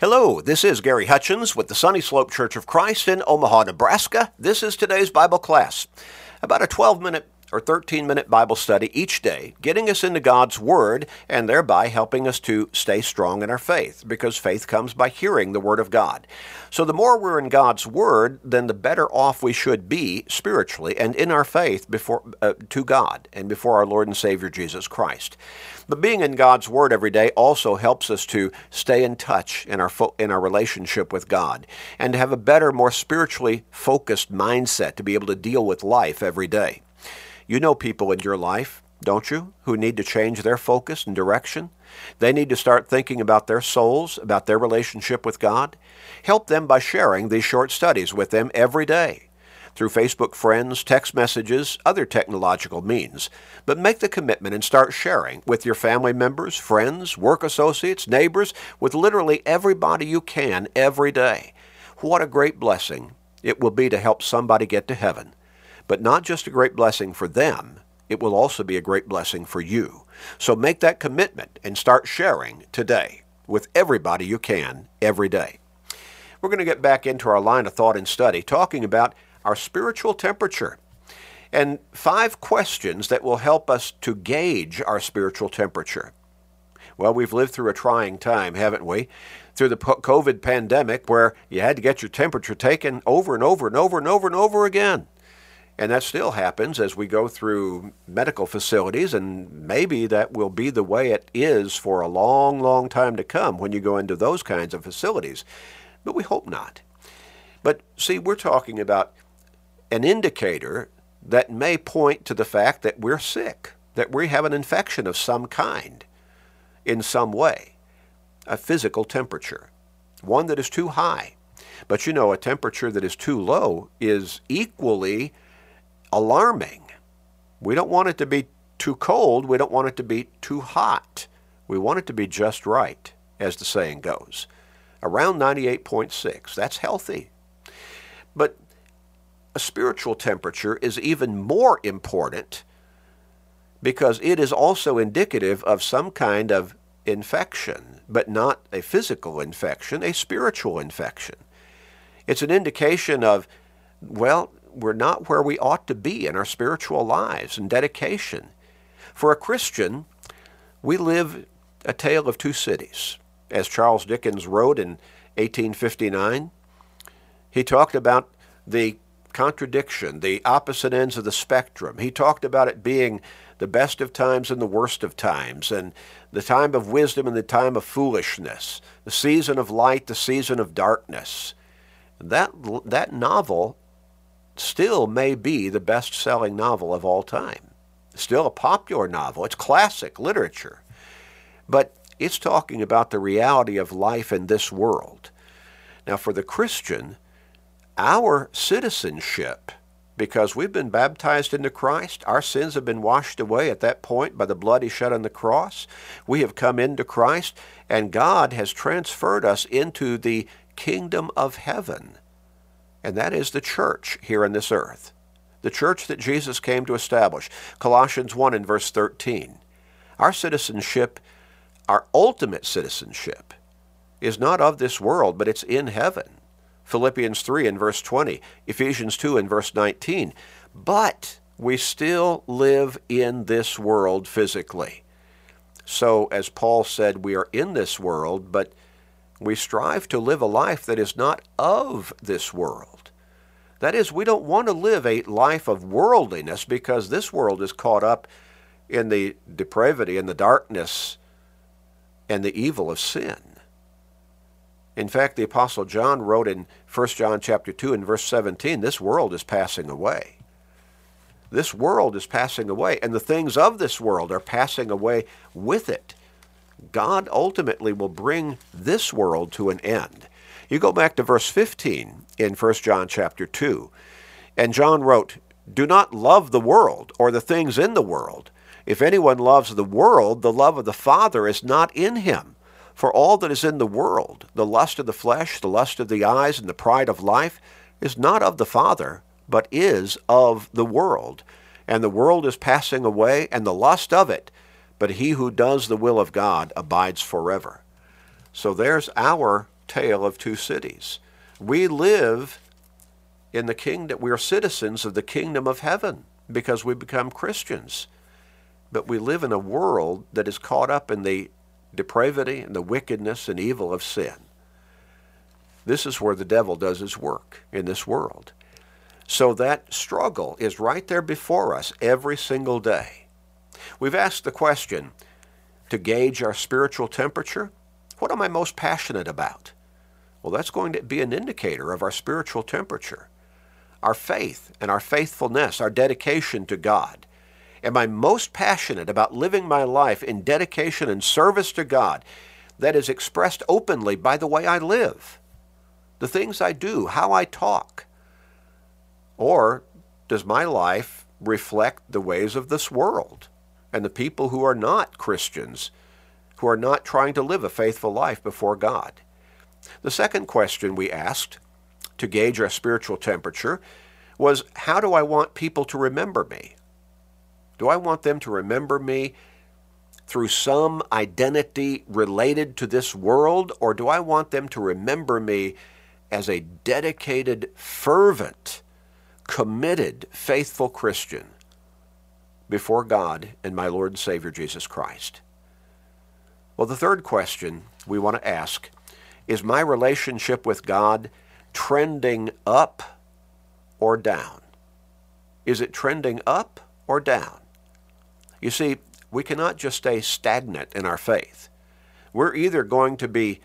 Hello, this is Gary Hutchins with the Sunny Slope Church of Christ in Omaha, Nebraska. This is today's Bible class. About a 12 minute or 13 minute Bible study each day, getting us into God's Word and thereby helping us to stay strong in our faith, because faith comes by hearing the Word of God. So the more we're in God's Word, then the better off we should be spiritually and in our faith before uh, to God and before our Lord and Savior Jesus Christ. But being in God's Word every day also helps us to stay in touch in our fo- in our relationship with God and to have a better, more spiritually focused mindset to be able to deal with life every day. You know people in your life, don't you, who need to change their focus and direction? They need to start thinking about their souls, about their relationship with God. Help them by sharing these short studies with them every day through Facebook friends, text messages, other technological means. But make the commitment and start sharing with your family members, friends, work associates, neighbors, with literally everybody you can every day. What a great blessing it will be to help somebody get to heaven but not just a great blessing for them, it will also be a great blessing for you. So make that commitment and start sharing today with everybody you can every day. We're going to get back into our line of thought and study talking about our spiritual temperature and five questions that will help us to gauge our spiritual temperature. Well, we've lived through a trying time, haven't we? Through the COVID pandemic, where you had to get your temperature taken over and over and over and over and over again. And that still happens as we go through medical facilities, and maybe that will be the way it is for a long, long time to come when you go into those kinds of facilities. But we hope not. But see, we're talking about an indicator that may point to the fact that we're sick, that we have an infection of some kind in some way, a physical temperature, one that is too high. But you know, a temperature that is too low is equally alarming. We don't want it to be too cold. We don't want it to be too hot. We want it to be just right, as the saying goes. Around 98.6. That's healthy. But a spiritual temperature is even more important because it is also indicative of some kind of infection, but not a physical infection, a spiritual infection. It's an indication of, well, we're not where we ought to be in our spiritual lives and dedication. For a Christian, we live a tale of two cities. As Charles Dickens wrote in 1859, he talked about the contradiction, the opposite ends of the spectrum. He talked about it being the best of times and the worst of times, and the time of wisdom and the time of foolishness, the season of light, the season of darkness. That, that novel still may be the best selling novel of all time. Still a popular novel. It's classic literature. But it's talking about the reality of life in this world. Now, for the Christian, our citizenship, because we've been baptized into Christ, our sins have been washed away at that point by the blood he shed on the cross. We have come into Christ, and God has transferred us into the kingdom of heaven and that is the church here on this earth. The church that Jesus came to establish. Colossians 1 and verse 13. Our citizenship, our ultimate citizenship, is not of this world, but it's in heaven. Philippians 3 and verse 20, Ephesians 2 and verse 19. But we still live in this world physically. So, as Paul said, we are in this world, but we strive to live a life that is not of this world. That is, we don't want to live a life of worldliness because this world is caught up in the depravity and the darkness and the evil of sin. In fact, the apostle John wrote in 1 John chapter 2 and verse 17, this world is passing away. This world is passing away, and the things of this world are passing away with it. God ultimately will bring this world to an end. You go back to verse 15 in 1 John chapter 2, and John wrote, Do not love the world or the things in the world. If anyone loves the world, the love of the Father is not in him. For all that is in the world, the lust of the flesh, the lust of the eyes, and the pride of life, is not of the Father, but is of the world. And the world is passing away, and the lust of it but he who does the will of God abides forever. So there's our tale of two cities. We live in the kingdom, we are citizens of the kingdom of heaven because we become Christians. But we live in a world that is caught up in the depravity and the wickedness and evil of sin. This is where the devil does his work in this world. So that struggle is right there before us every single day. We've asked the question to gauge our spiritual temperature what am I most passionate about? Well, that's going to be an indicator of our spiritual temperature. Our faith and our faithfulness, our dedication to God. Am I most passionate about living my life in dedication and service to God that is expressed openly by the way I live, the things I do, how I talk? Or does my life reflect the ways of this world and the people who are not Christians, who are not trying to live a faithful life before God? The second question we asked to gauge our spiritual temperature was how do I want people to remember me? Do I want them to remember me through some identity related to this world, or do I want them to remember me as a dedicated, fervent, committed, faithful Christian before God and my Lord and Savior Jesus Christ? Well, the third question we want to ask is my relationship with God trending up or down? Is it trending up or down? You see, we cannot just stay stagnant in our faith. We're either going to be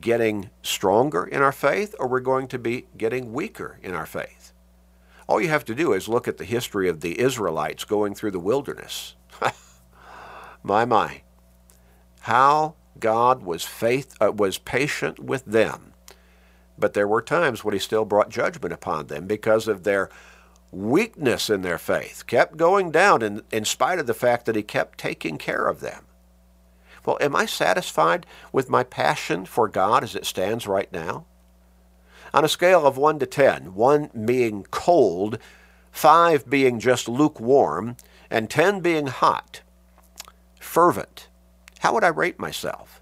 getting stronger in our faith or we're going to be getting weaker in our faith. All you have to do is look at the history of the Israelites going through the wilderness. my, my. How God was faith uh, was patient with them. But there were times when he still brought judgment upon them because of their weakness in their faith, kept going down in, in spite of the fact that he kept taking care of them. Well, am I satisfied with my passion for God as it stands right now? On a scale of 1 to 10, 1 being cold, 5 being just lukewarm, and 10 being hot, fervent, how would I rate myself?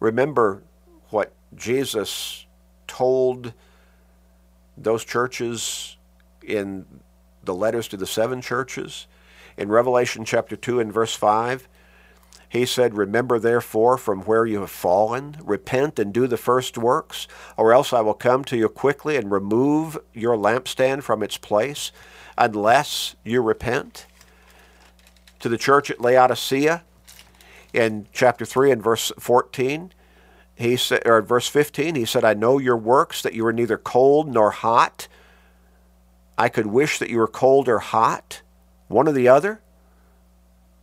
Remember what Jesus told those churches in the letters to the seven churches? In Revelation chapter 2 and verse 5, he said, Remember therefore from where you have fallen, repent and do the first works, or else I will come to you quickly and remove your lampstand from its place, unless you repent. To the church at Laodicea, in chapter 3 and verse 14, he said, or verse 15, he said, I know your works, that you are neither cold nor hot. I could wish that you were cold or hot, one or the other.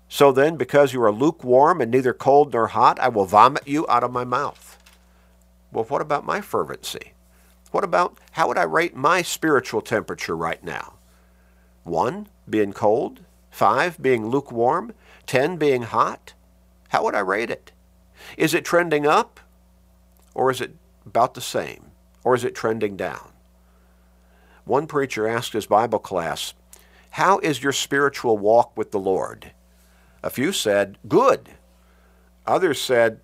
So then, because you are lukewarm and neither cold nor hot, I will vomit you out of my mouth. Well, what about my fervency? What about how would I rate my spiritual temperature right now? One, being cold. Five, being lukewarm. Ten, being hot. How would I rate it? Is it trending up? Or is it about the same? Or is it trending down? One preacher asked his Bible class, How is your spiritual walk with the Lord? A few said, Good. Others said,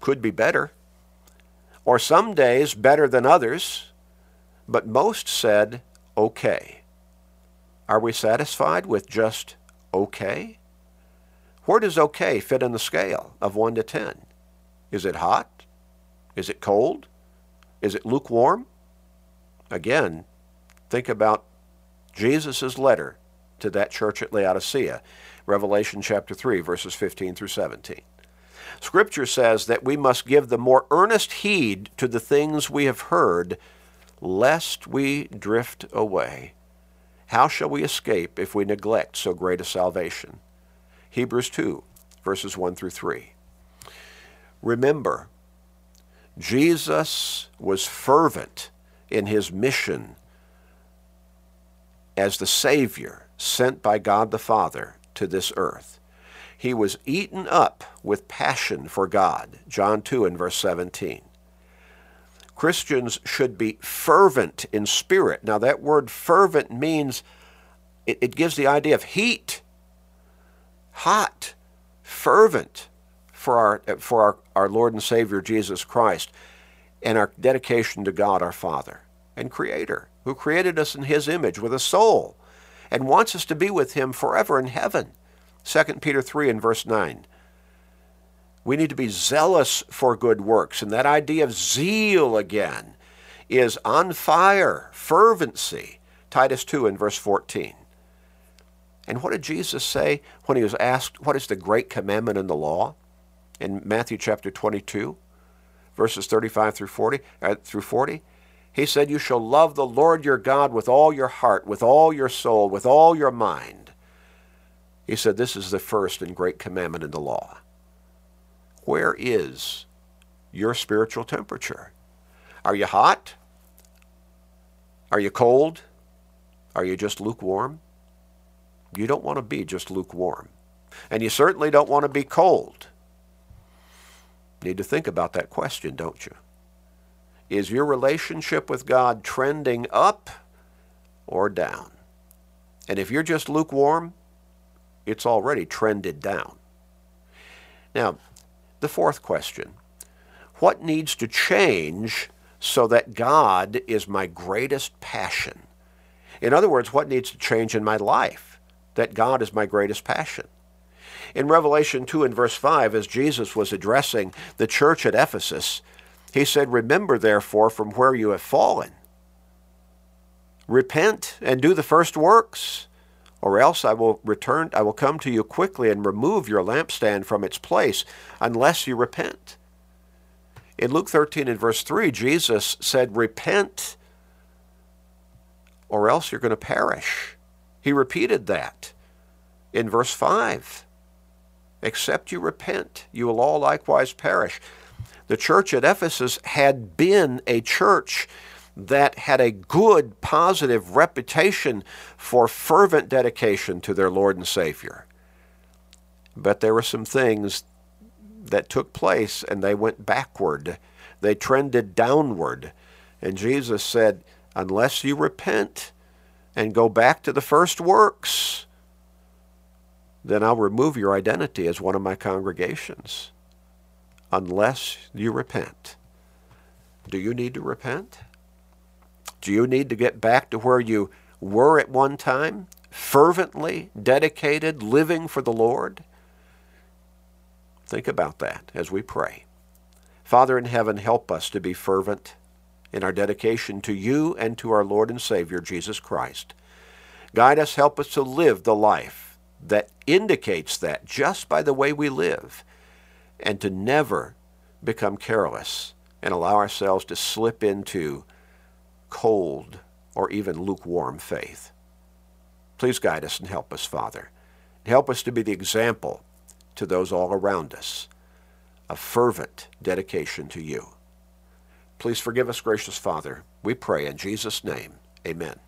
Could be better. Or some days better than others. But most said, Okay. Are we satisfied with just okay? Where does okay fit in the scale of 1 to 10? Is it hot? Is it cold? Is it lukewarm? Again, think about Jesus' letter to that church at Laodicea, Revelation chapter 3, verses 15 through 17. Scripture says that we must give the more earnest heed to the things we have heard, lest we drift away. How shall we escape if we neglect so great a salvation? Hebrews 2, verses 1 through 3. Remember, Jesus was fervent in his mission as the Savior sent by God the Father to this earth. He was eaten up with passion for God, John 2 and verse 17. Christians should be fervent in spirit. Now, that word fervent means it, it gives the idea of heat hot, fervent for our, for our, our Lord and Savior Jesus Christ. and our dedication to God our Father and Creator, who created us in His image with a soul and wants us to be with Him forever in heaven. 2 Peter 3 and verse 9. We need to be zealous for good works. And that idea of zeal again is on fire, fervency. Titus 2 and verse 14. And what did Jesus say when he was asked, What is the great commandment in the law? In Matthew chapter 22, verses 35 through 40, uh, through 40, he said, You shall love the Lord your God with all your heart, with all your soul, with all your mind. He said, This is the first and great commandment in the law. Where is your spiritual temperature? Are you hot? Are you cold? Are you just lukewarm? You don't want to be just lukewarm. And you certainly don't want to be cold. Need to think about that question, don't you? Is your relationship with God trending up or down? And if you're just lukewarm, it's already trended down. Now, the fourth question What needs to change so that God is my greatest passion? In other words, what needs to change in my life that God is my greatest passion? In Revelation 2 and verse 5, as Jesus was addressing the church at Ephesus, he said, Remember therefore from where you have fallen. Repent and do the first works, or else I will return I will come to you quickly and remove your lampstand from its place, unless you repent. In Luke 13 and verse 3, Jesus said, Repent, or else you're going to perish. He repeated that in verse 5. Except you repent, you will all likewise perish. The church at Ephesus had been a church that had a good, positive reputation for fervent dedication to their Lord and Savior. But there were some things that took place and they went backward. They trended downward. And Jesus said, Unless you repent and go back to the first works, then I'll remove your identity as one of my congregations unless you repent. Do you need to repent? Do you need to get back to where you were at one time, fervently dedicated, living for the Lord? Think about that as we pray. Father in heaven, help us to be fervent in our dedication to you and to our Lord and Savior, Jesus Christ. Guide us, help us to live the life that indicates that just by the way we live, and to never become careless and allow ourselves to slip into cold or even lukewarm faith. Please guide us and help us, Father. Help us to be the example to those all around us of fervent dedication to you. Please forgive us, gracious Father. We pray in Jesus' name. Amen.